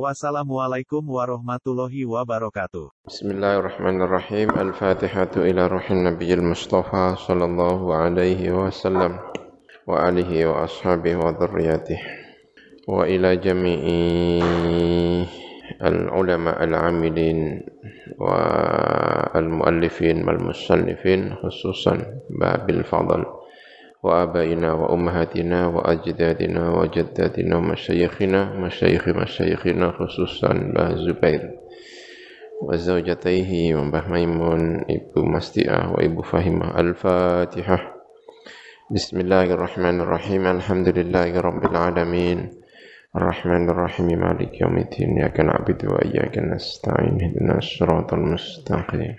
Wassalamualaikum warahmatullahi wabarakatuh. بسم الله الرحمن الرحيم الفاتحة إلى روح النبي المصطفى صلى الله عليه وسلم وآله وأصحابه وذريته وإلى جميع العلماء العاملين والمؤلفين والمصنفين خصوصا باب الفضل وآبائنا وأمهاتنا وأجدادنا وجداتنا ومشايخنا مشايخ مشايخنا خصوصا بها Zubair وزوجتيه ومبه ميمون إبو مستئة وإبو فهمة الفاتحة. بسم الله الرحمن الرحيم. الحمد لله رب العالمين. الرحمن الرحيم. مالك يوم الدين. إياك نعبد وإياك نستعين. اهدنا الصراط المستقيم.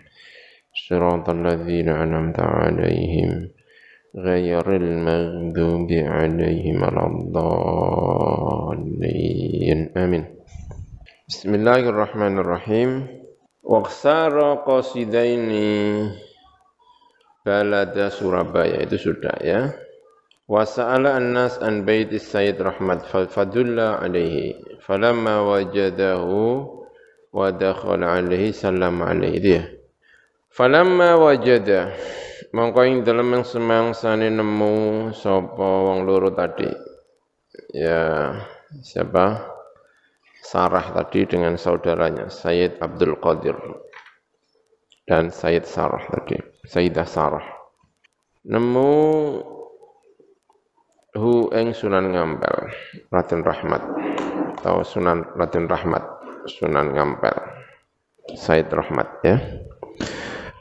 صراط الذين أنعمت عليهم. غير المغضوب عليهم الضالين. آمين. بسم الله الرحمن الرحيم. وقصار قصيدين بلد سوربايا itu sudah ya. وسأل الناس عن بيت السيد رحمت فدل عليه. فلما وجده ودخل عليه سلم عليه. فلما وجده mongko ing dalem yang semangsane nemu sapa wong loro tadi. Ya siapa? Sarah tadi dengan saudaranya Sayyid Abdul Qadir dan Sayyid Sarah tadi Sayyidah Sarah. Nemu hu ing Sunan Ngampel Raden Rahmat atau Sunan Raden Rahmat Sunan Ngampel Sayyid Rahmat ya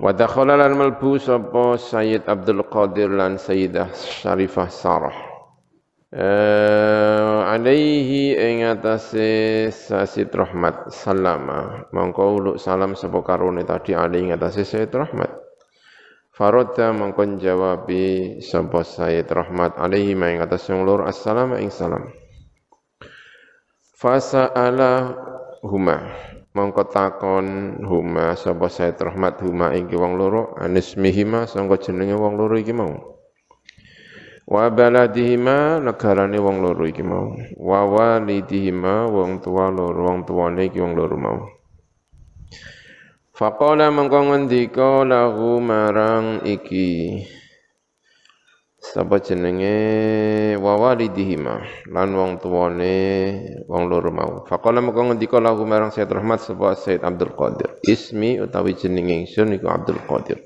Wa dakhala lan melbu sapa Sayyid Abdul Qadir lan Sayyidah Syarifah Sarah. Eh alaihi ing atase Sayyid Rahmat salama. Mongko uluk salam sapa karone tadi alaihi ing atase Sayyid Rahmat. Faradda mongko jawabi sapa Sayyid Rahmat alaihi ing atase loro assalamu ing salam. Fasa'ala huma mongko takon huma sapa Said Rahmat huma ing wong loro anismihima sangka jenenge wong loro iki mau. Wa baladihima negarane wong loro iki mau. Wa walidihima wong tua loro wong tuane iki wong loro mau. Faqala mongko ngendika lahu marang iki Sapa jenenge wa walidihima lan wong tuane wong loro mau. Faqala moko ngendika lahu marang Sayyid Rahmat sapa Sayyid Abdul Qadir. Ismi utawi jenenge ingsun iku Abdul Qadir.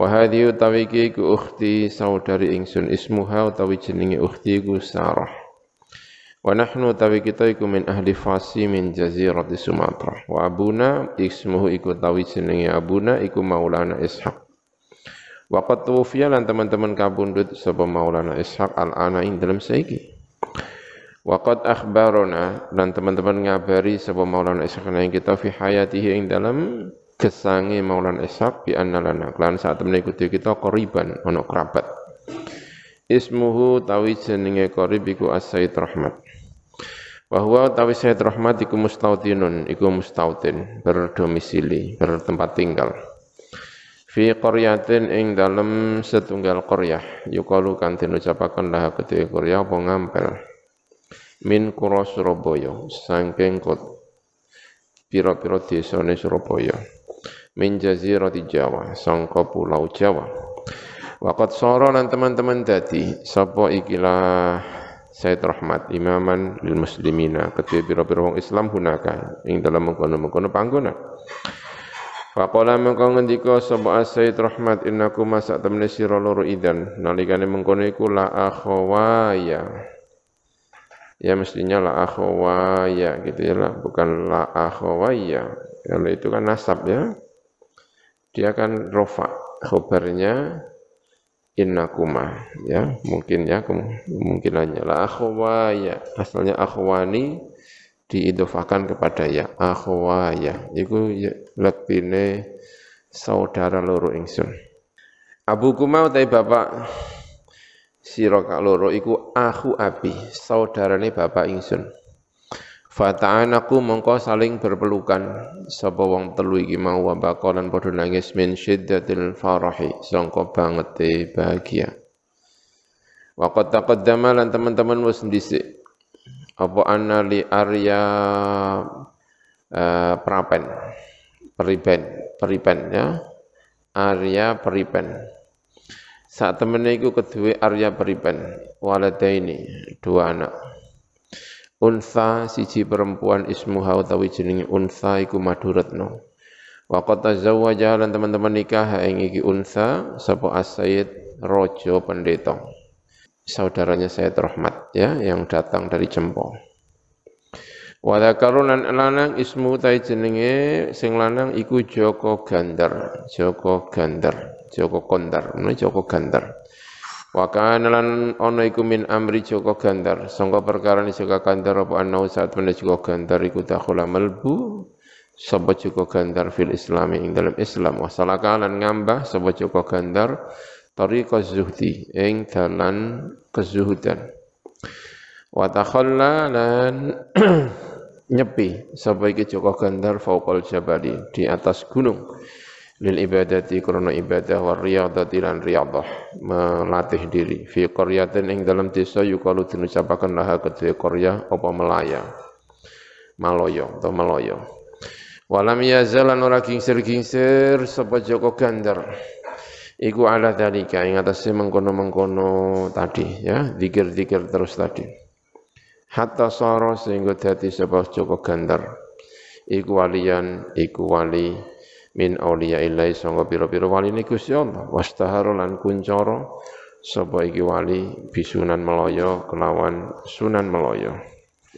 Wa hadhihi utawi iki iku ukhti saudari ingsun ismuha utawi jenenge ukhti iku Sarah. Wa nahnu utawi kita iku min ahli Fasi min jazirati Sumatera. Wa abuna ismuhu iku utawi jenenge abuna iku Maulana Ishaq. Waqat tuwfiya lan teman-teman kabundut sapa Maulana Ishaq al-ana ing dalam saiki. Waqat akhbarona dan teman-teman ngabari sapa Maulana Ishaq ing kita fi hayatihi ing dalam kesangi Maulana Ishaq bi anna lana lan saat temen ikuti kita qoriban ono kerabat. Ismuhu tawi jenenge qarib iku As-Said Rahmat. Bahwa tawi Said Rahmat iku mustautinun, iku mustautin, berdomisili, bertempat tinggal fi qaryatin ing dalem setunggal qaryah. Yukalu kan den ucapaken lah kedue qaryah min kura Surabaya. Saking kot pira-pira desane Surabaya. Min jazirati Jawa sangka pulau Jawa. Waqat soro lan teman-teman dadi sapa ikilah Said Rahmat imaman lil muslimina. Kedue pira-pira wong Islam hunaka ing dalam mengkono-mengkono panggonan Faqala mengko ngendika sapa Sayyid Rahmat innaku masak temne sira loro idan. Nalikane mengkono iku la akhawaya ya mestinya la akhawaya gitu ya lah bukan la akhawaya kalau itu kan nasab ya. Dia kan rofa khobarnya innakuma. Ya mungkin ya kemungkinannya la akhawaya asalnya akhwani diidofakan kepada ya akhwaya iku ya lebine saudara loro ingsun Abu Kuma utai bapak sira loro iku aku abi, saudarane bapak ingsun. Fata'anaku mongko saling berpelukan sapa wong telu iki mau wa baqalan padha nangis min syiddatil farahi sangka bangete bahagia. Wa qad taqaddama lan teman-teman wis ndhisik apa anna li Arya uh, prapen peripen peripen ya Arya peripen saat temennya iku kedua Arya peripen waladaini dua anak Unsa siji perempuan ismuha utawi jenenge Unsa iku Maduratno. Wa qad tazawwaja lan teman-teman nikah ing iki Unsa sapa As-Sayyid Rojo Pendeta. Saudaranya Sayyid Rahmat ya yang datang dari Cempo. Wa dzakarun lan lanang ismu ta jenenge sing lanang iku Joko Gandar, Joko Gandar, Joko Kondar, Joko Gandar. Wa kana lan ana iku min amri Joko Gandar, sangka perkara ni Joko Gandar apa ana saat menawa Joko Gandar iku dakhula melbu sapa Joko Gandar fil Islami ing dalam Islam wa salaka lan ngambah sapa Joko Gandar tariqa zuhdi ing dalan kezuhudan. Wa takhalla lan nyepi sapa iki Joko Gandar fauqal jabali di atas gunung. Lil ibadati krana ibadah wa riyadati lan riyadah melatih diri. Fi qaryatin ing dalam desa yukalu dinucapaken laha kedue qarya apa melaya? Maloyo atau meloyo. Walam yazalan ora kingsir-kingsir sapa Joko Gandar iku ala dalika ing atase mengkono-mengkono tadi ya zikir-zikir terus tadi. Hatta sara sehingga dadi sapa Joko Gandar. Iku walian iku wali min auliya illahi sangga pira-pira wali ni Gusti Allah. Wastahara lan kuncara sapa iki wali bisunan meloyo kelawan sunan meloyo.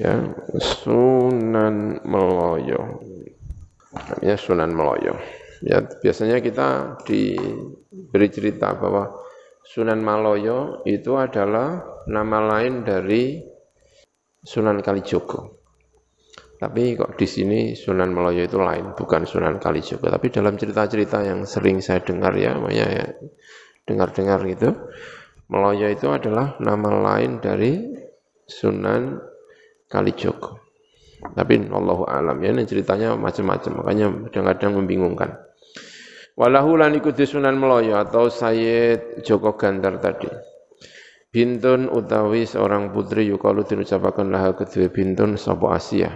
Ya sunan meloyo. Ya sunan meloyo ya biasanya kita diberi cerita bahwa Sunan Maloyo itu adalah nama lain dari Sunan Kalijogo tapi kok di sini Sunan Meloyo itu lain, bukan Sunan Kalijogo. Tapi dalam cerita-cerita yang sering saya dengar ya, makanya ya dengar-dengar gitu, Meloyo itu adalah nama lain dari Sunan Kalijogo. Tapi Allahu alam ya, ini ceritanya macam-macam, makanya kadang-kadang membingungkan. Walahu lan ikuti Sunan Meloyo atau Sayyid Joko Gandar tadi. Bintun utawi seorang putri yukalu diucapakan laha kedua bintun sapa Asia.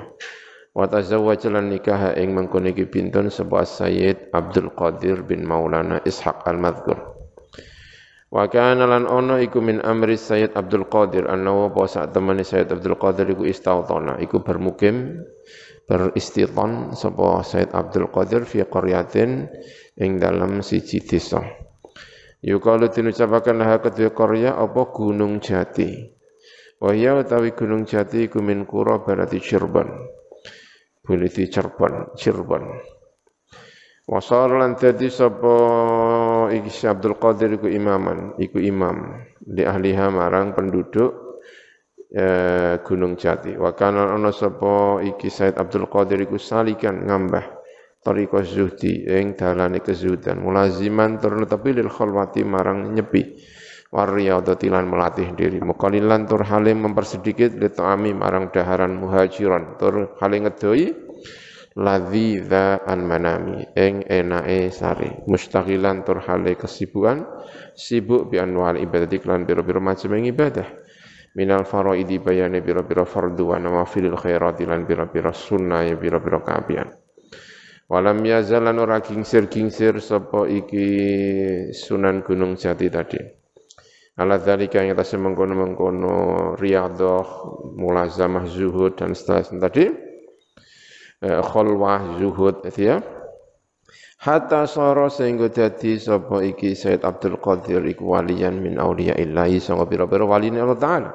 Wa tazawwaja lan nikah ing mengkono iki bintun sapa Sayyid Abdul Qadir bin Maulana Ishaq al-Madhkur. Wa kana lan ono iku min amri Sayyid Abdul Qadir annahu apa sak temene Sayyid Abdul Qadir iku istautana iku bermukim beristiton sapa Sayyid Abdul Qadir fi qaryatin ing dalam siji desa. Yukalu dinucapakan laha kedua Korea apa Gunung Jati. Wahya utawi Gunung Jati iku min kura berarti Cirebon. Boleh di Cirebon, Cirebon. Wasar lan dadi sapa iki Abdul Qadir iku imaman, iku imam di ahliha marang penduduk eh, Gunung Jati. Wa kana ana sapa iki Said Abdul Qadir iku salikan ngambah tariqa zuhdi ing dalane kezuhudan. Mulaziman tur netepi lil khalwati marang nyepi. Wariyadati lan melatih diri. Mukalilan tur halim mempersedikit li ta'ami marang daharan muhajiran. Tur halim ngedoi ladzi an manami ing enake sari mustaqilan tur hale kesibukan sibuk bi anwal ibadah lan biro-biro macam ibadah minal faraidi bayane biro-biro fardu wa nawafilil khairati lan biro-biro sunnah ya biro-biro kabian Walam yazalan ora kingsir-kingsir sapa iki Sunan Gunung Jati tadi. Ala dzalika yang atas mengkono-mengkono riyadhah, mulazamah zuhud dan seterusnya tadi. Eh, khulwah zuhud ya. Hatta sara sehingga dadi sapa iki Said Abdul Qadir iku walian min auliya illahi sanga pira-pira waline Allah Ta'ala.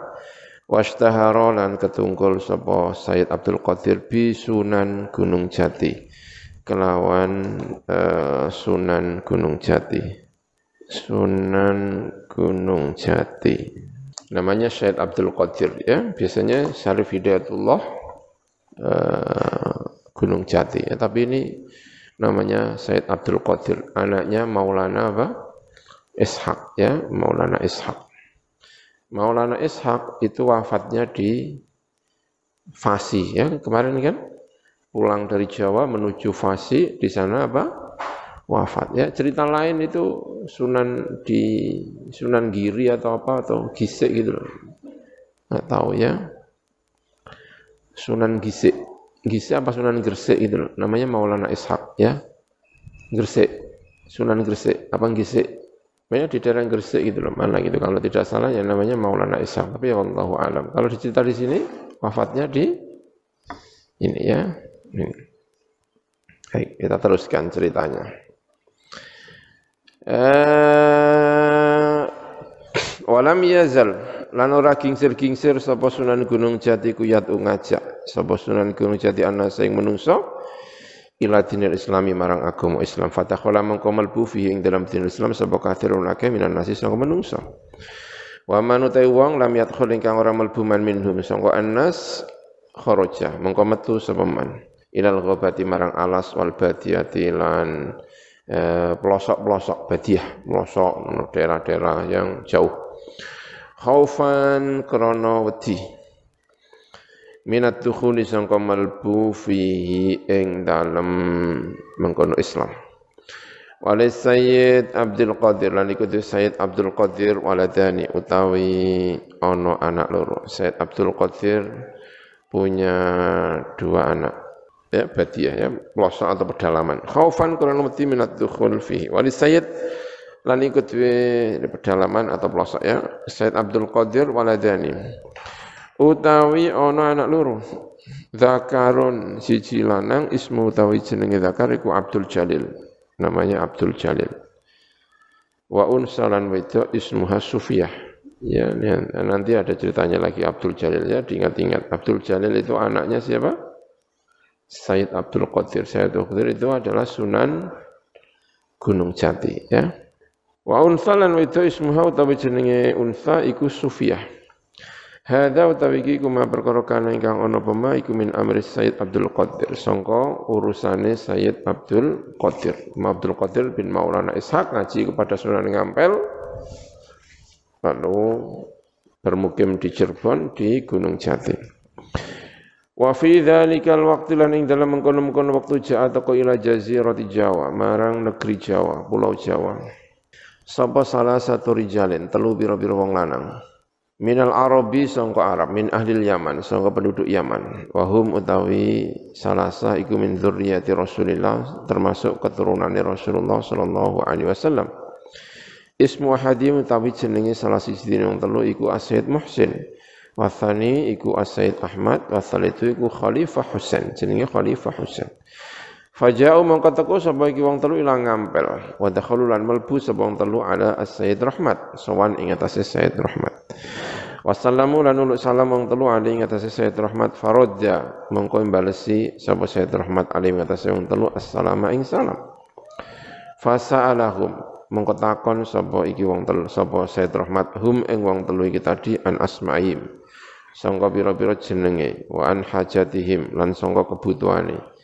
Washtahara lan ketungkul sapa Said Abdul Qadir bi Sunan Gunung Jati kelawan uh, Sunan Gunung Jati. Sunan Gunung Jati. Namanya Syed Abdul Qadir ya. Biasanya Syarif Hidayatullah uh, Gunung Jati ya. Tapi ini namanya Syed Abdul Qadir. Anaknya Maulana apa? Ishaq ya, Maulana Ishaq. Maulana Ishaq itu wafatnya di Fasi ya, kemarin kan pulang dari Jawa menuju Fasi, di sana apa? Wafat ya. Cerita lain itu Sunan di Sunan Giri atau apa atau Gisik gitu. Enggak tahu ya. Sunan Gisik. Gisik apa Sunan Gresik loh. Namanya Maulana Ishaq ya. Gresik. Sunan Gresik apa Gisik? Banyak di daerah Gresik gitu loh, mana gitu. Kalau tidak salah yang namanya Maulana Ishaq. Tapi ya Allah alam. Kalau dicerita di sini, wafatnya di ini ya. Ini. Baik, kita teruskan ceritanya. Eh, walam yazal. Lan ora kingsir-kingsir sapa Sunan Gunung Jati kuyat ngajak sapa Sunan Gunung Jati ana sing menungso? Ila dinil islami marang agama Islam. Fatakhala mengko mlebu fi ing dalam dinil Islam sapa kafirun akeh minan nasi sangka menungso. Wa man utai wong lam yadkhul ingkang ora mlebu man minhum sangka annas kharaja. Mengko metu sapa man? Ilal ghabati marang alas wal badiyati lan eh, pelosok-pelosok badiah pelosok daerah-daerah yang jauh khaufan krana wedi minat dukhuli sangka malbu fihi ing dalem mengkono Islam. Wale Sayyid Abdul Qadir lan iku Sayyid Abdul Qadir waladani utawi ono anak loro. Sayyid Abdul Qadir punya dua anak. Ya, badiah ya, pelosok atau pedalaman. Khaufan kurang mati minat dukhul fihi. Wali Sayyid lan ikut di pedalaman atau pelosok ya. Sayyid Abdul Qadir waladani. Utawi ana anak loro. Zakarun siji lanang ismu utawi jenenge zakar iku Abdul Jalil. Namanya Abdul Jalil. Wa unsalan wedok ismuha Sufiyah. Ya nanti ada ceritanya lagi Abdul Jalil ya. Diingat-ingat Abdul Jalil itu anaknya siapa? Sayyid Abdul Qadir. Sayyid Abdul Qadir itu adalah Sunan Gunung Jati ya wa unsalan wedok ismuha utawi jenenge unsa iku Sufiyah Hadza utawi iki kuma perkara kana ingkang ana pema iku min amri Sayyid Abdul Qadir sangka urusane Sayyid Abdul Qadir. Abdul Qadir bin Maulana Ishaq ngaji kepada Sunan Ngampel lalu bermukim di Cirebon di Gunung Jati. Wa fi dzalikal waqti lan ing dalam mengkono-mengkono waktu ja'a teko ila jazirati Jawa, marang negeri Jawa, pulau Jawa. Sapa salah satu rijalin, telu biro-biro wong lanang. Minal arabi sangka Arab. Min ahli Yaman sangka penduduk Yaman. Wahum utawi salasa iku min dzurriyyati Rasulillah termasuk keturunan Rasulullah sallallahu alaihi wasallam. Ismu hadim utawi jenenge salah siji wong telu iku Asyid Muhsin. Wathani iku Asyid Ahmad Wathalitu iku Khalifah Husain jenenge Khalifah Husain Faja'u mongko teko sapa iki wong telu ilang ngampel wa dakhalu lan melbu sapa wong telu ala As-Sayyid Rahmat sowan ing atase Sayyid Rahmat Wassalamu lan uluk salam wong telu ali ing atase Sayyid Rahmat faradja mengko balesi sapa Sayyid Rahmat ali ing atase wong telu assalamu ing salam. Fasa'alahum mengko takon sapa iki wong telu sapa Sayyid Rahmat hum ing wong telu iki tadi an asma'im. Sangka pira-pira jenenge wa an hajatihim lan sangka kebutuhane.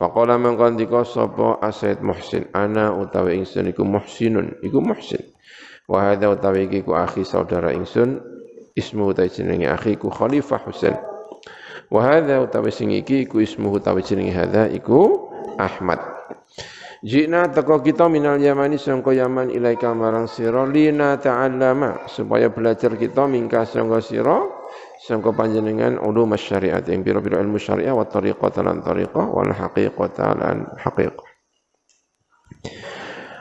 Faqala mengko ndika sapa Asyid Muhsin? Ana utawi ingsun iku muhsinun. Iku muhsin. Wa hadza utawi iku akhi saudara ingsun. Ismuhu ta jenenge akhiku Khalifah Husain. Wa hadza utawi sing iki iku ismuhu utawi jenenge hadza iku Ahmad. Jina teko kita minal Yamani sangka Yaman ilaika marang sira lina ta'allama supaya belajar kita mingka sangka sira sangka panjenengan ulum syariat yang pira-pira ilmu syariah wa tariqah lan tariqah wal haqiqah lan haqiqah.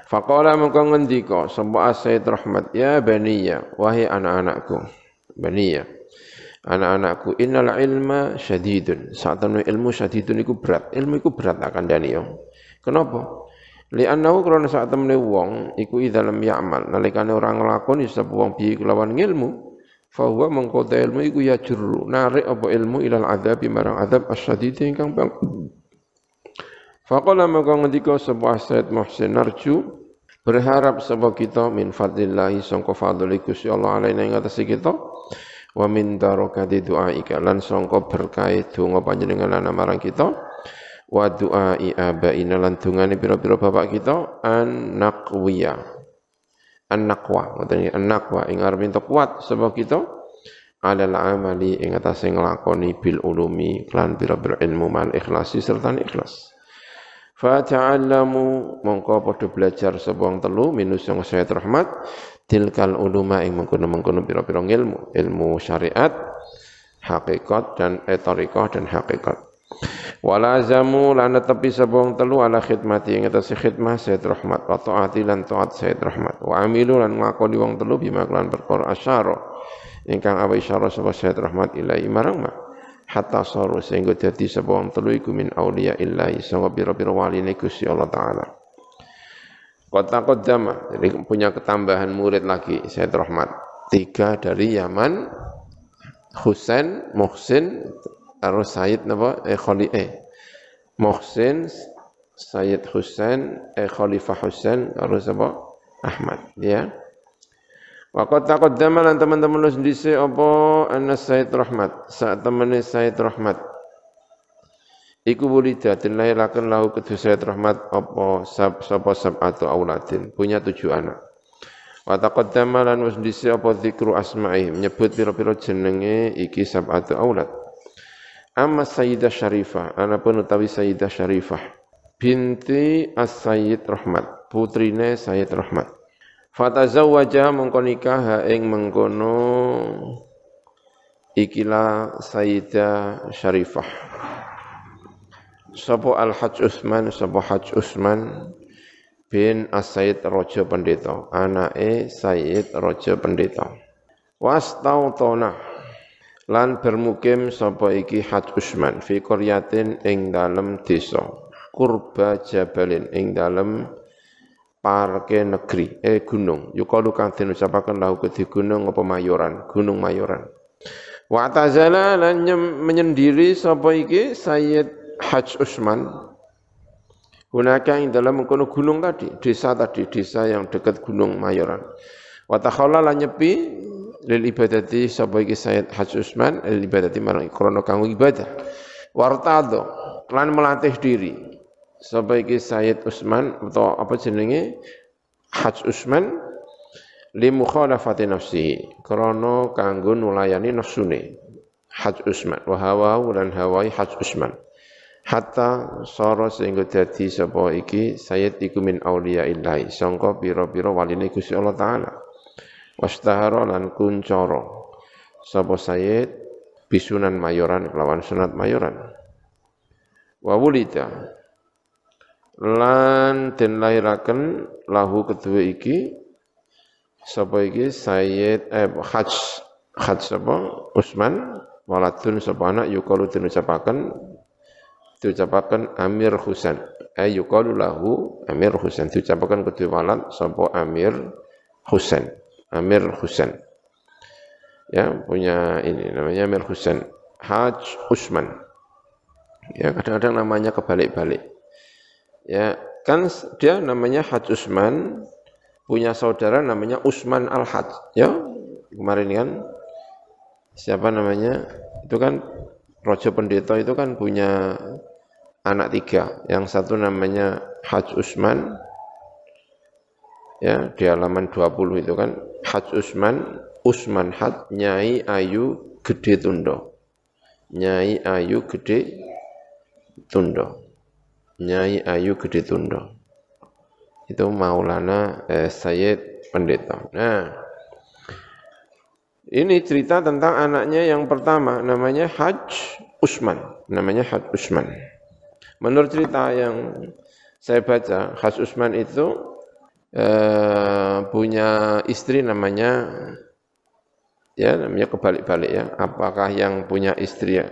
Faqala mengko ngendika sapa Sayyid Rahmat ya baniya wahai anak-anakku baniya anak-anakku innal ilma syadidun. Saat ilmu syadidun iku berat ilmu iku berat akan dani kenapa? Li'annahu karena saat temne wong iku idza lam ya'mal nalikane ora nglakoni sapa wong piye kelawan ilmu fa huwa mengkota ilmu iku ya jurru narik apa ilmu ilal adzab marang adzab asyadid ingkang bang. Faqala maka ngendika sebuah Said Muhsin narju berharap sebab kita min fadlillahi sangka fadli Gusti Allah alaina ing atas kita wa min barakati du'aika lan sangka berkah donga panjenengan marang kita wa du'ai abaina lan dungane pira-pira bapak kita an naqwiya an-naqwa. Ngoten an-naqwa. Ing arep kuat sebab kita alal amali ing atase nglakoni bil ulumi klan pira-pira ilmu mal ikhlasi serta ikhlas. Fa ta'allamu mongko padha belajar sapa telu minus yang saya rahmat tilkal uluma ing mengkono-mengkono pira-pira ilmu ilmu syariat hakikat dan etorikoh dan hakikat Wala zamu lan tepi sabong telu ala khidmati. Ing atas khidmah Sayyid Rahmat. Wa taati lan taat Sayyid Rahmat. Wa amilu lan ngakoni wong telu bima kelan perkara asyara. Ingkang awa isyara sapa Sayyid Rahmat ilai marang ma. Hatta saru sehingga dadi sapa wong telu iku min auliya illahi. Sanga pira-pira waline Gusti Allah taala. Kota Kodama, jadi punya ketambahan murid lagi, Sayyid Rahmat. Tiga dari Yaman, Husain, Muhsin, karo Said napa? Eh Khali eh Muhsin Sayyid Husain eh Khalifah Husain karo sapa Ahmad ya. Waqat taqaddama lan teman-teman lu sendiri apa? Anna Sayyid Rahmat. Saat temene Sayyid Rahmat. Iku wulida dan lahirakan lahu kedua Sayyid Rahmat apa sab sapa sab atau auladin. Punya tujuh anak. Wa taqaddama lan wis dhisik apa zikru asma'i. Menyebut pira-pira jenenge iki sab atau aulad Amma Sayyidah Syarifah, anapun utawi Sayyidah Syarifah, binti As-Sayyid Rahmat, putrine Sayyid Rahmat. Fatazawwaja mengko nikah ing mengkono ikilah Sayyidah Syarifah. Sapa Al-Hajj Utsman, sapa Hajj Utsman bin As-Sayyid Raja Pendeta, anake Sayyid Raja Pendeta. Wastautona lan bermukim sapa iki Haj Usman fi qaryatin ing dalem desa. Kurba jabalin ing dalem parke negeri eh gunung. Yukalu kang den ucapaken lahu kedhi gunung apa mayoran? Gunung mayoran. Wa tazala lan menyendiri sapa iki Sayyid Haj Usman. Gunaka ing dalam mengkono gunung tadi, desa tadi, desa yang dekat gunung Mayoran. Wa takhalla lan nyepi lil ibadati sapa iki Sayyid Haji Usman? Lil ibadati marang krana kanggo ibadah. Wartado lan melatih diri. Sapa iki Sayyid Usman atau apa jenenge? Haji Usman li mukhalafati nafsi krana kanggo nulayani nafsune. Haji Usman wa hawa lan hawai Haji Usman. Hatta sara sehingga dadi sapa iki Sayyid iku min auliya illahi. Sangka pira-pira waline Gusti Allah taala wastahara lan kuncara sapa Sayyid bisunan mayoran kelawan sunat mayoran. Wa wulida. Lan den lahiraken lahu kedua iki sapa iki? Sayyid eh Haj Haj sapa? Usman waladun sapa anak? Yukalu den ucapaken diucapaken Amir Husain. Ay yukalu lahu Amir Husain. Diucapaken kedua walad sapa Amir Husain Amir Husain. Ya, punya ini namanya Amir Husain. Haj Usman. Ya, kadang-kadang namanya kebalik-balik. Ya, kan dia namanya Haj Usman, punya saudara namanya Usman Al-Haj. Ya, kemarin kan siapa namanya? Itu kan Rojo Pendeta itu kan punya anak tiga. Yang satu namanya Haj Usman, ya di halaman 20 itu kan Haj Usman Usman Had Nyai Ayu Gede Tundo Nyai Ayu Gede Tundo Nyai Ayu Gede Tundo itu Maulana eh, Sayyid Pendeta. Nah ini cerita tentang anaknya yang pertama namanya Haj Usman. Namanya Haj Usman. Menurut cerita yang saya baca Haj Usman itu eh, punya istri namanya ya namanya kebalik-balik ya. Apakah yang punya istri ya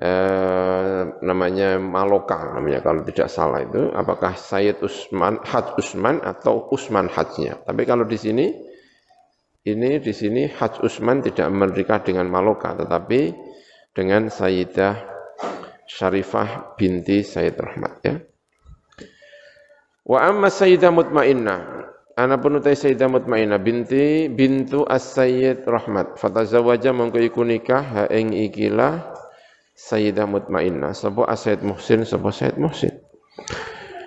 eh, namanya Maloka namanya kalau tidak salah itu apakah Sayyid Usman Haj Usman atau Usman Hajnya. Tapi kalau di sini ini di sini Haj Usman tidak menikah dengan Maloka tetapi dengan Sayyidah Syarifah binti Sayyid Rahmat ya. Wa amma Sayyidah Mutmainnah. Ana pun utai Sayyidah Mutmainnah binti bintu As-Sayyid Rahmat. Fatazawaja mongko iku nikah ha ing ikilah Sayyidah Mutmainnah. Sapa As-Sayyid Muhsin sapa Sayyid Muhsin?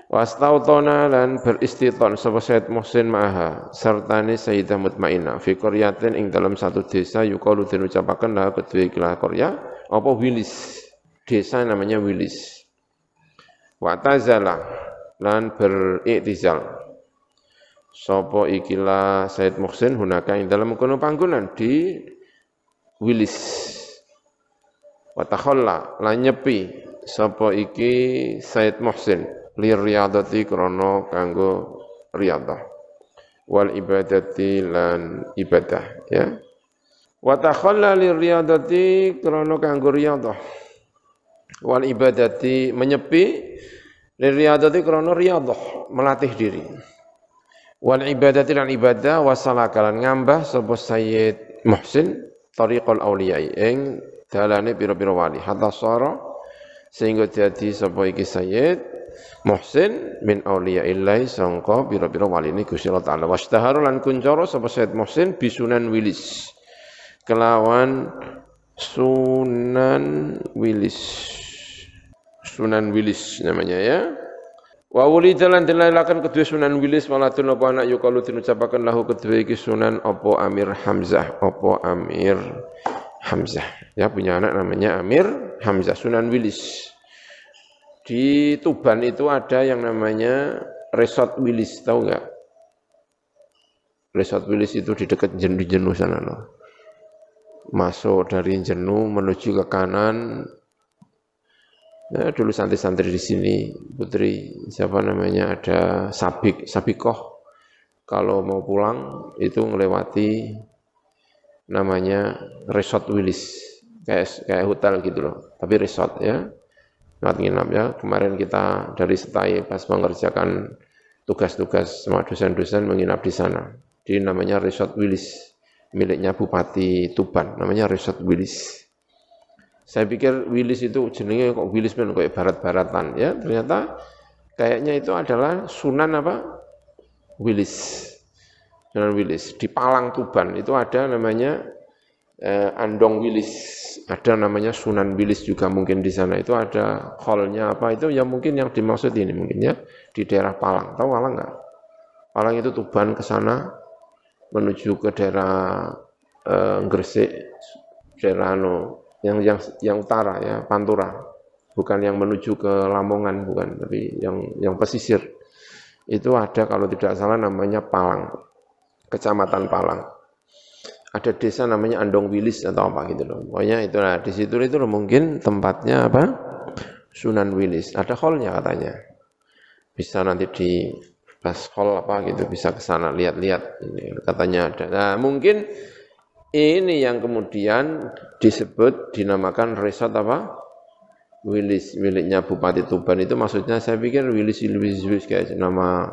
Wastautona lan beristiton sapa Said Muhsin Maha sertane Sayyidah Mutmainah fi qaryatin ing dalam satu desa yukalu den ucapaken lah kedua ikilah qarya apa Wilis? Desa namanya Wilis. Wa tazala lan beriktizal. Sapa ikilah Said Muhsin hunaka ing dalam kono panggonan di Wilis. Wa takhalla lan nyepi sapa iki Said Muhsin li riyadati krono kanggo riyadah. Wal ibadati lan ibadah ya. Wa takhalla li riyadati krono kanggo riyadah. Wal ibadati menyepi li riyadati krono riyadah melatih diri wal ibadati lan ibadah wasalakalan ngambah sapa Sayyid Muhsin tariqul auliyai ing dalane pira-pira wali hatta sara sehingga jadi sapa iki Sayyid Muhsin min illahi sangka pira-pira waline Gusti Allah taala. Wastahara lan kuncara sapa Said Muhsin bisunan wilis. Kelawan Sunan Wilis. Sunan Wilis namanya ya. Wa wulida lan dilahiraken kedua Sunan Wilis waladun apa anak yukalu dinucapaken lahu kedua iki Sunan apa Amir Hamzah apa Amir Hamzah. Ya punya anak namanya Amir Hamzah Sunan Wilis. Di Tuban itu ada yang namanya Resort Willis, tahu nggak? Resort Willis itu di dekat Jenuh, Jenuh sana loh. Masuk dari Jenuh menuju ke kanan. Ya, dulu santri-santri di sini, putri siapa namanya ada Sabik, Sabikoh. Kalau mau pulang itu melewati namanya Resort Willis, kayak kayak hotel gitu loh, tapi resort ya tempat nginap ya. Kemarin kita dari Setai pas mengerjakan tugas-tugas sama dosen-dosen menginap di sana. Di namanya Resort Willis, miliknya Bupati Tuban, namanya Resort Willis. Saya pikir Willis itu jenenge kok Willis men kayak barat-baratan ya. Ternyata kayaknya itu adalah Sunan apa? Willis. Sunan Willis di Palang Tuban itu ada namanya eh, Andong Wilis, ada namanya Sunan Wilis juga mungkin di sana itu ada hallnya apa itu ya mungkin yang dimaksud ini mungkin ya di daerah Palang. Tahu Palang nggak? Palang itu Tuban ke sana menuju ke daerah eh, Gresik, daerah no, yang yang yang utara ya Pantura, bukan yang menuju ke Lamongan bukan, tapi yang yang pesisir. Itu ada kalau tidak salah namanya Palang, Kecamatan Palang ada desa namanya Andong Wilis atau apa gitu loh. Pokoknya itu lah di situ itu loh, mungkin tempatnya apa? Sunan Wilis. Ada hallnya katanya. Bisa nanti di pas hall apa gitu bisa ke sana lihat-lihat katanya ada. Nah, mungkin ini yang kemudian disebut dinamakan resort apa? Wilis miliknya Bupati Tuban itu maksudnya saya pikir Wilis Wilis Wilis kayak nama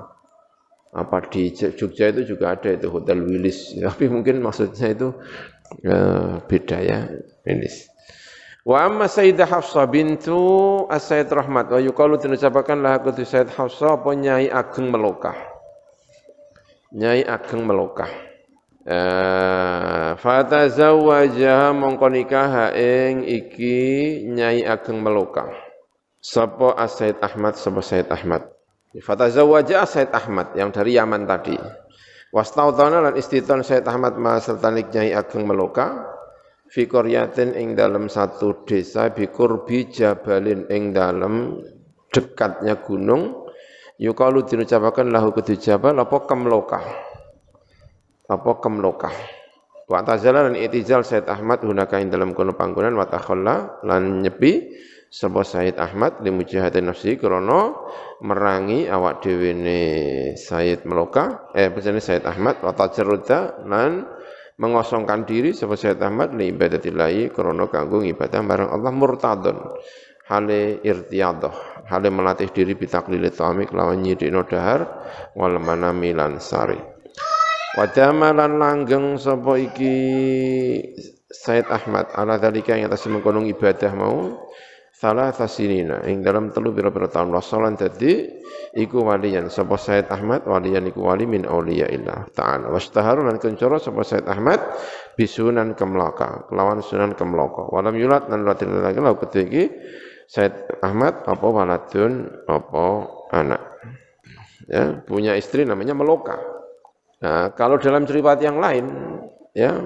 apa di Jogja itu juga ada itu Hotel Willis tapi mungkin maksudnya itu uh, beda ya Willis Wa amma Sayyidah Hafsah bintu As-Sayyid Rahmat wa yuqalu dinucapakan lah kudu Sayyid Hafsah apa Nyai Ageng Melokah. Nyai Ageng Melokah. Fata zawajaha mongko nikah ing iki Nyai Ageng Melokah. Sapa As-Sayyid Ahmad sapa Sayyid Ahmad. Fatazawaja Said Ahmad yang dari Yaman tadi. Wastautana lan istiton Said Ahmad ma sertanik Nyai Ageng Meloka fi qaryatin ing dalam satu desa bikurbi jabalin ing dalam dekatnya gunung yukalu diucapakan lahu kudu jabal apa apa kemloka wa tazala lan itizal Said Ahmad hunaka ing dalam kono panggonan wa takhalla lan nyepi sapa Said Ahmad li mujahati nafsi krana merangi awak dhewe ne Said Meloka eh pesane Said Ahmad wa tajarruda lan mengosongkan diri sapa Said Ahmad li ibadatillahi krana kanggo ibadah marang Allah murtadun hale irtiyadah hale melatih diri bitaklil ta'ami lawan nyidikno dahar wal manami lan Wadama lan langgeng sapa iki Said Ahmad. Ala dalika yang atas mengkono ibadah mau. Salah tasinina ing dalam telu pira-pira tahun wasalan dadi iku waliyan sapa Said Ahmad waliyan iku wali min auliya illah ta'ala. Wastaharu lan kencoro sapa Said Ahmad bisunan kemlaka kelawan sunan kemlaka walam yulat lan latin lagi lau ketiki Said Ahmad apa waladun apa anak. Ya, punya istri namanya Meloka. Nah, kalau dalam cerita yang lain, ya,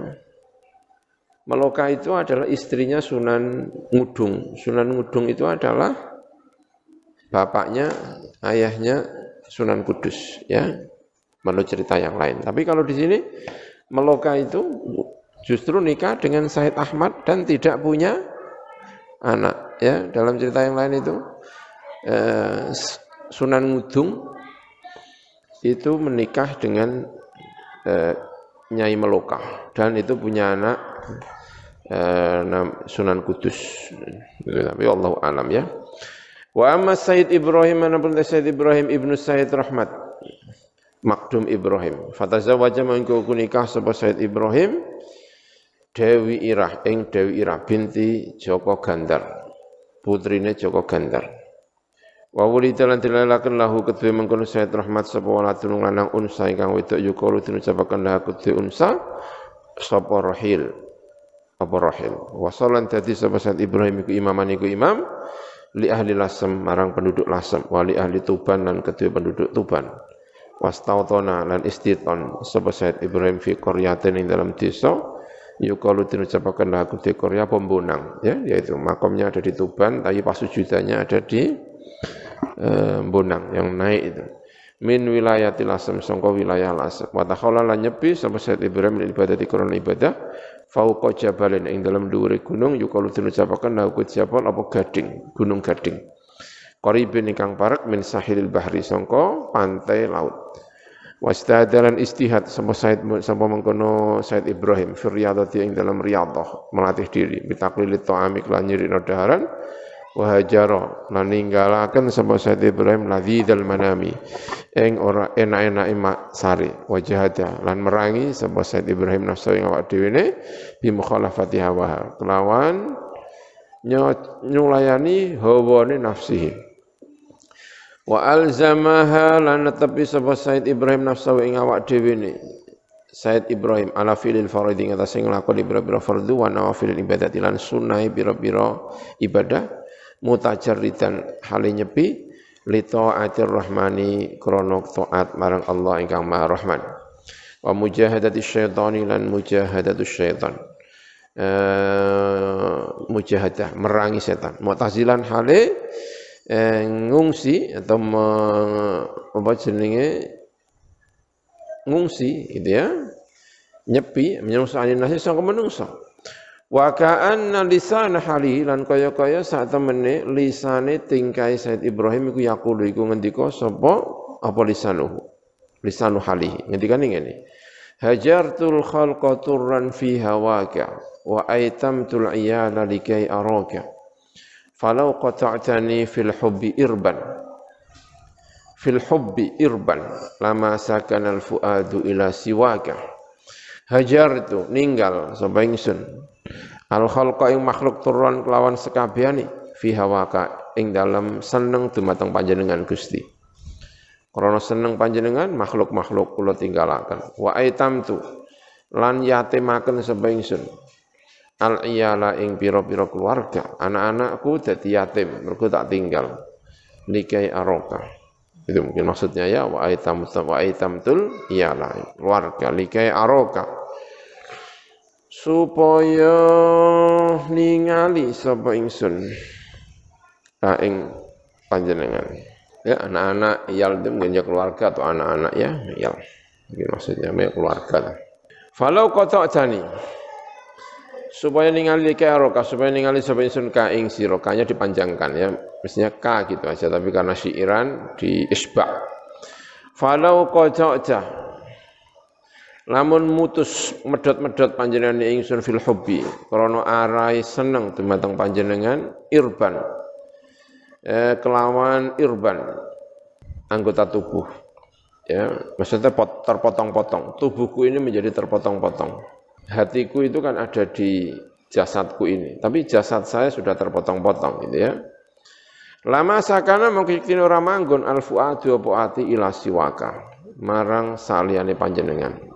Meloka itu adalah istrinya Sunan Ngudung. Sunan Ngudung itu adalah bapaknya, ayahnya Sunan Kudus, ya. Menurut cerita yang lain. Tapi kalau di sini Meloka itu justru nikah dengan Said Ahmad dan tidak punya anak, ya. Dalam cerita yang lain itu eh, Sunan Ngudung itu menikah dengan eh, Nyai Meloka dan itu punya anak eh, Sunan Kudus. Tapi Allah alam ya. Wa amma Sayyid Ibrahim mana pun Sayyid Ibrahim ibnu Sayyid Rahmat Makdum Ibrahim. Fatazawaja mengko nikah sapa Sayyid Ibrahim Dewi Irah ing Dewi Irah binti Joko Gandar. Putrine Joko Gandar. Wa wulida lan dilalaken lahu kedue mengkono Sayyid Rahmat sapa waladun lanang unsa ingkang wedok yukalu dinucapaken lahu kedue unsa sapa Rahil apa Rahil. Wasalan dadi sapa Said Ibrahim iku imaman iku imam li ahli Lasem marang penduduk Lasem wali ahli Tuban dan kedua penduduk Tuban. Wastautona lan istiton sapa Said Ibrahim fi qaryatin ing dalam desa yukalu dinucapaken lahu kedue Korea pembunang ya yaitu makamnya ada di Tuban tapi pasujudannya ada di eh, Bonang yang naik itu. Min wilayah tilasem sangka wilayah lasem wa takhala nyepi sapa Said Ibrahim ibadah di ibadah. Fauqa jabalin ing dalam dhuwure gunung yukalu diucapaken lahu jabal apa gading gunung gading. Qaribin ingkang parek min sahilil bahri sangka pantai laut. Wastadalan istihad sama Said sama mengkono Said Ibrahim fi riyadati ing dalam riyadhah melatih diri bitaklilit ta'ami kelan nyiri daharan wahajaro lan ninggalaken sapa Said Ibrahim ladzidal manami. Ing ora enak-enak mak sari wajahata lan merangi sapa Said Ibrahim nafsu ing awak dhewe ne bi mukhalafati hawa. Kelawan nyulayani hawane nafsihi wa alzamaha lan netepi sapa Said Ibrahim nafsu ing awak dhewe ne. Said Ibrahim ala filil faridhi ngatas sing nglakoni pira-pira fardhu wa nawafil ibadat lan sunah pira-pira ibadah mutajarridan hale nyepi li taatir rahmani krana taat marang Allah ingkang Maha Rahman. Wa mujahadati syaitani lan mujahadatu syaitan. Uh, mujahadah merangi setan. Mu'tazilan hale eh, ngungsi atau me, apa jenenge? Ngungsi gitu ya. Nyepi menyengsani nasi sang menungso Wa ka'anna lisan hali lan kaya-kaya sak temene lisane tingkai Said Ibrahim iku yaqulu iku ngendika sapa apa lisanuhu. Lisanu hali. Ngendikane ngene. Hajartul khalqa turran fi hawaka wa aitamtul iyala likai araka. Falau qata'tani fil hubbi irban fil hubbi irban lama sakana al fuadu ila siwaka hajartu ninggal sapa ingsun Al khalqa ing makhluk turun kelawan sekabehane fi hawaka ing dalam seneng dumateng panjenengan Gusti. Krana seneng panjenengan makhluk-makhluk kula tinggalaken. Wa aitamtu lan yatimaken sapa ingsun. Al iyala ing pira-pira keluarga, anak-anakku dadi yatim, mergo tak tinggal. Nikai aroka. Itu mungkin maksudnya ya wa aitam wa aitamtul iyala keluarga likai aroka supaya ningali sapa ingsun? Ka ing panjenengan. Ya anak-anak iyal itu keluarga atau anak-anak ya iyal mungkin maksudnya ya keluarga falau jani. Supaya ningali ke aroka supaya ningali sapa ingsun ka ing sira. Kanya dipanjangkan ya. Mestinya ka gitu aja tapi karena syairan di isba. Falau qata'ta Lamun mutus medot-medot panjenengan ingsun fil hobbi, krana arai seneng dumateng panjenengan irban. Eh, kelawan irban anggota tubuh. Ya, maksudnya terpotong-potong. Tubuhku ini menjadi terpotong-potong. Hatiku itu kan ada di jasadku ini, tapi jasad saya sudah terpotong-potong gitu ya. Lama sakana mungkin orang manggon al fuadu apa ati ila siwaka marang saliyane panjenengan.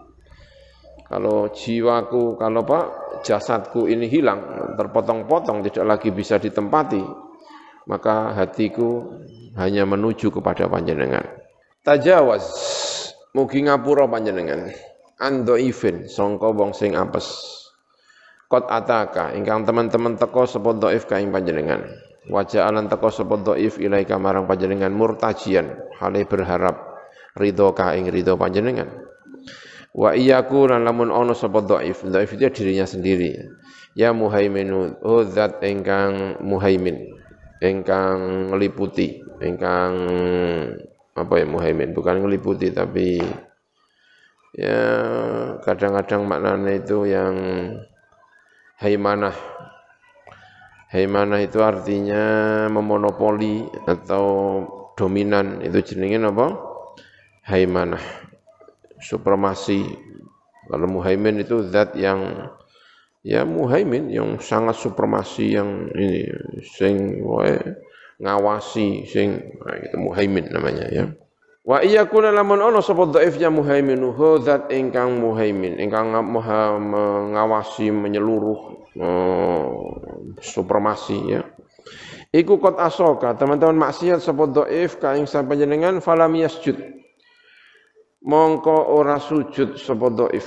Kalau jiwaku, kalau Pak, jasadku ini hilang, terpotong-potong, tidak lagi bisa ditempati, maka hatiku hanya menuju kepada panjenengan. tajawaz mugi ngapura panjenengan. Ando ifin sangka wong sing apes. Kot ataka ingkang teman-teman teko sapa dhaif ka ing panjenengan. Wajah alan teko sapa dhaif ilaika marang panjenengan murtajian hale berharap ridho ka ing ridho panjenengan wa iyyaku lan lamun ono sapa dhaif. Dhaif itu dirinya sendiri. Ya muhaiminu oh zat ingkang muhaimin ingkang ngeliputi ingkang apa ya muhaimin. Bukan ngeliputi tapi ya kadang-kadang maknanya itu yang haimanah. Haimanah itu artinya memonopoli atau dominan. Itu jenenge apa? Haimanah supremasi. Kalau muhaimin itu zat yang ya muhaimin yang sangat supremasi yang ini sing wae ngawasi sing nah, itu muhaimin namanya ya. Wa iya kuna lamun ono sapa dhaif ya muhaimin hu zat ingkang muhaimin ingkang maha mengawasi menyeluruh uh, supremasi ya. Iku kot asoka, teman-teman maksiat sapa dhaif ka ing panjenengan falam yasjud. Mongko ora sujud sapa dhaif.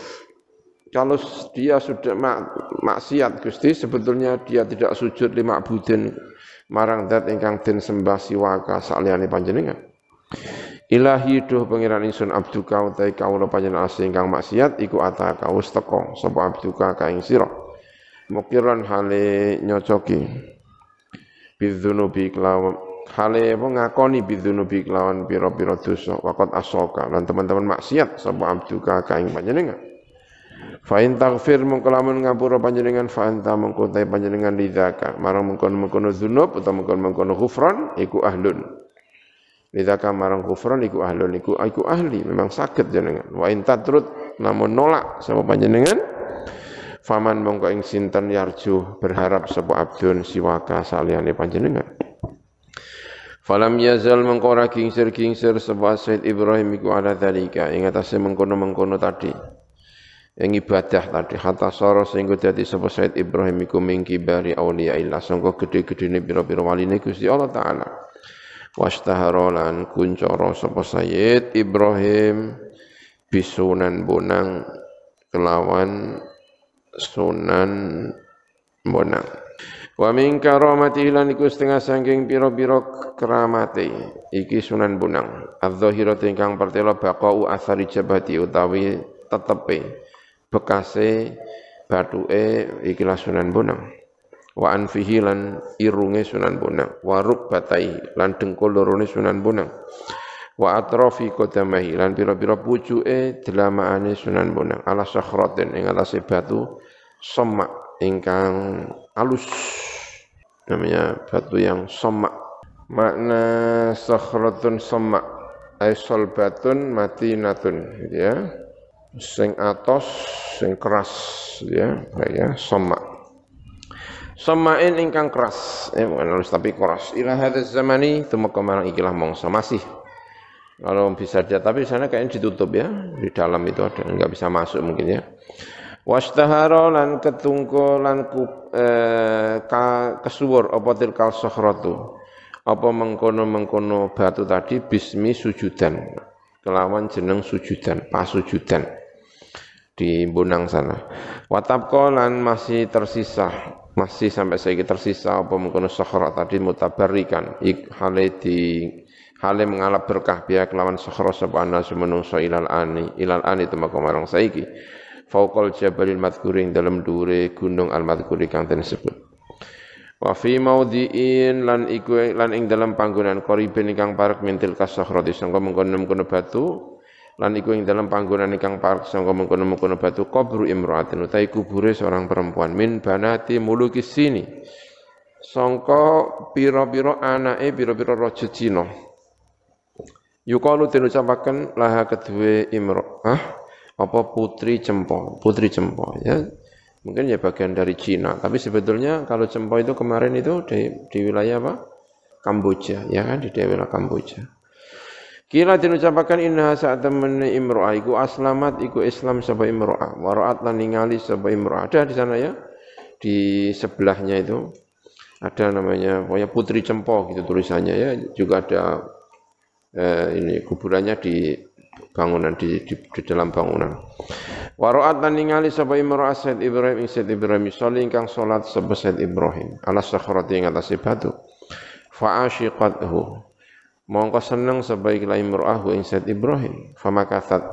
Kalau dia sudah mak, maksiat Gusti sebetulnya dia tidak sujud lima budin marang dat ingkang den sembah siwaka saliyane panjenengan. Ilahi duh pangeran ingsun abduka utai kawula panjenengan asing ingkang maksiat iku ata kaus teko sapa abduka ka ing sira. Mukiran hale nyocoki. Bidzunubi kelawan hale apa ngakoni bidzunubi kelawan pira-pira dosa waqat asoka lan teman-teman maksiat sapa abduka ka ing panjenengan Fa in taghfir mongko ngapura panjenengan fa anta mongko panjenengan lidzaka marang mengkono-mengkono dzunub utawa mengkono-mengkono ghufran iku ahlun. Lidzaka marang ghufran iku ahlun iku iku ahli memang sakit jenengan. Wa in tatrut namun nolak sama panjenengan faman mongko ing sinten yarju berharap sapa abdun siwaka saliyane panjenengan. Falam yazal mengko ora kingsir-kingsir sapa Said Ibrahim iku ala dalika ing atase mengkono-mengkono tadi. Yang ibadah tadi hatta sara sehingga dadi sapa Said Ibrahim iku mingki bari auliya illah sangka gede-gedene pira-pira waline Gusti Allah taala. Wastahara lan kuncara sapa Sayyid Ibrahim bisunan bonang kelawan sunan bonang Wa min karamati lan iku setengah saking pira-pira keramate iki sunan bonang. Adz-dzahiratu ingkang pertela baqau athari jabati utawi tetepe bekase batuke ikilah Sunan Bonang. Wa anfihi lan irunge Sunan Bonang. Wa rukbatai lan dengkul lorone Sunan Bonang. Wa atrafi qadamahi lan pira-pira pucuke delamaane Sunan Bonang. Ala sakhratin ing atase batu semak ingkang alus. Namanya batu yang semak makna sakhratun semak ay solbatun matinatun gitu ya. Sing atos sing keras ya. Ya sama samain ingkang keras. Eh bukan halus tapi keras. Ila hadzal zamani tumeka marang ikilah mongso masih. Kalau bisa dia tapi sana kayaknya ditutup ya. Di dalam itu ada nggak bisa masuk mungkin ya wastahara lan ketungko lan ku, eh, ka, kesuwur apa tilkal sahratu apa mengkono-mengkono batu tadi? Bismi sujudan. Kelawan jeneng sujudan pasujudan. Di Bonang sana. Watabko lan masih tersisa, masih sampai saya tersisa apa mengkono sokhra tadi mutabarikan. Ik hale di hale mengalap berkah pihak lawan sokhra sapa ana sumenungso ilal ani. Ilal ani temako marang saiki. Fauqal jabalil madhkuring dalam dure gunung al madhkuri kang disebut. Wa fi maudhi'in lan iku lan ing dalam panggonan qaribin ingkang parek mintil kasakhrati sangka mengkono-mengkono batu lan iku ing dalam panggonan ingkang parek sangka mengkono-mengkono batu kubru imra'atin utai kubure seorang perempuan min banati mulukis sini. Sangka pira-pira anake pira-pira raja Cina. Yukalu den ucapaken laha kedue imra'ah apa putri cempo putri cempo ya mungkin ya bagian dari Cina tapi sebetulnya kalau cempo itu kemarin itu di, di wilayah apa Kamboja ya kan di daerah Kamboja Kila dinucapakan inna saat temen imro'ah iku aslamat iku Islam sapa imro'ah. Waro'at lan ningali sapa imro'ah. Ada di sana ya. Di sebelahnya itu ada namanya pokoknya Putri Cempo gitu tulisannya ya. Juga ada eh, ini kuburannya di bangunan di, di, di dalam bangunan. Waro'at lan ningali sapa imra'ah Said Ibrahim ing Ibrahim soli ingkang salat sapa Said Ibrahim ala sakhrati ing atase batu. Fa asyiqathu. Mongko seneng sapa ikilah imra'ah ing Said Ibrahim. Famakathat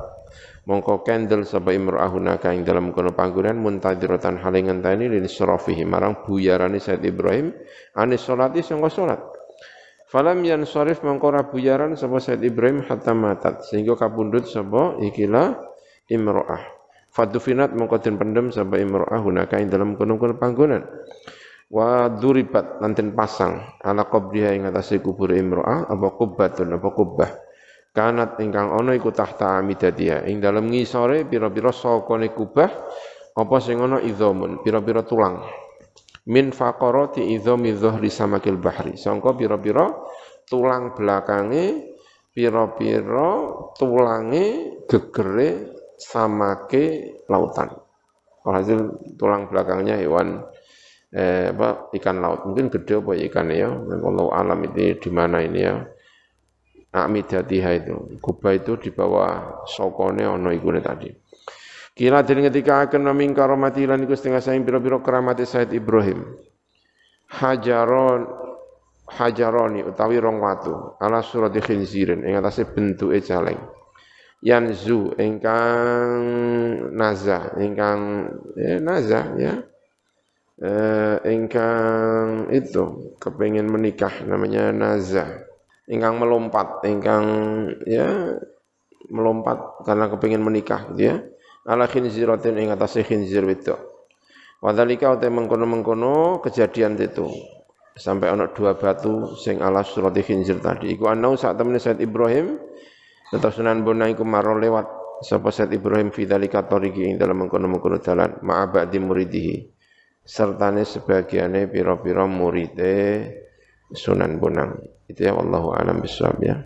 mongko kendel sapa imra'ah naka ing dalam kono panggonan muntadiratan hale ngenteni lil sirafihi marang buyarane Said Ibrahim anis salati sangka salat. Falam yan sorif mengkora buyaran sapa Said Ibrahim hatta matat sehingga kapundut sapa ikilah imro'ah. Fadufinat mengkotin pendem sapa imro'ah hunaka dalam kono-kono panggonan. Wa duribat nanten pasang ala qabriha ing atase kubur imro'ah apa kubbatun apa kubbah. Kanat ingkang ana iku tahta amidatiha ing dalam ngisore pira-pira sakone kubah apa sing ana idzamun pira-pira tulang min faqarati idhami dhahri samakil bahri. Sangka pira-pira tulang belakange pira-pira tulange gegere samake lautan. Alhasil tulang belakangnya hewan eh, apa ikan laut. Mungkin gede apa ikan ya? Allah alam itu di mana ini ya? Amidatiha itu. Kubah itu di bawah sokone ono ikune tadi Kila den ketika akan naming karomati lan iku setengah saing biro-biro keramati Said Ibrahim. Hajaron hajaroni utawi rong watu ala surat khinzirin ing atase bentuke caleng. Yanzu ingkang naza ingkang eh, naza ya. Eh, ingkang itu kepingin menikah namanya naza. Ingkang melompat, ingkang ya melompat karena kepingin menikah gitu ya ala khinziratin ing atase khinzir wedok. Wadhalika utai mengkono-mengkono kejadian itu. Sampai ana dua batu sing ala surati khinzir tadi. Iku anau saat temen Said Ibrahim tetap Sunan Bona iku maro lewat sapa Said Ibrahim fi dzalika tariqi ing dalam mengkono-mengkono dalan ma'a di muridihi. Sertane sebagiannya pira-pira muride Sunan Bonang. Itu ya wallahu alam bisawab ya.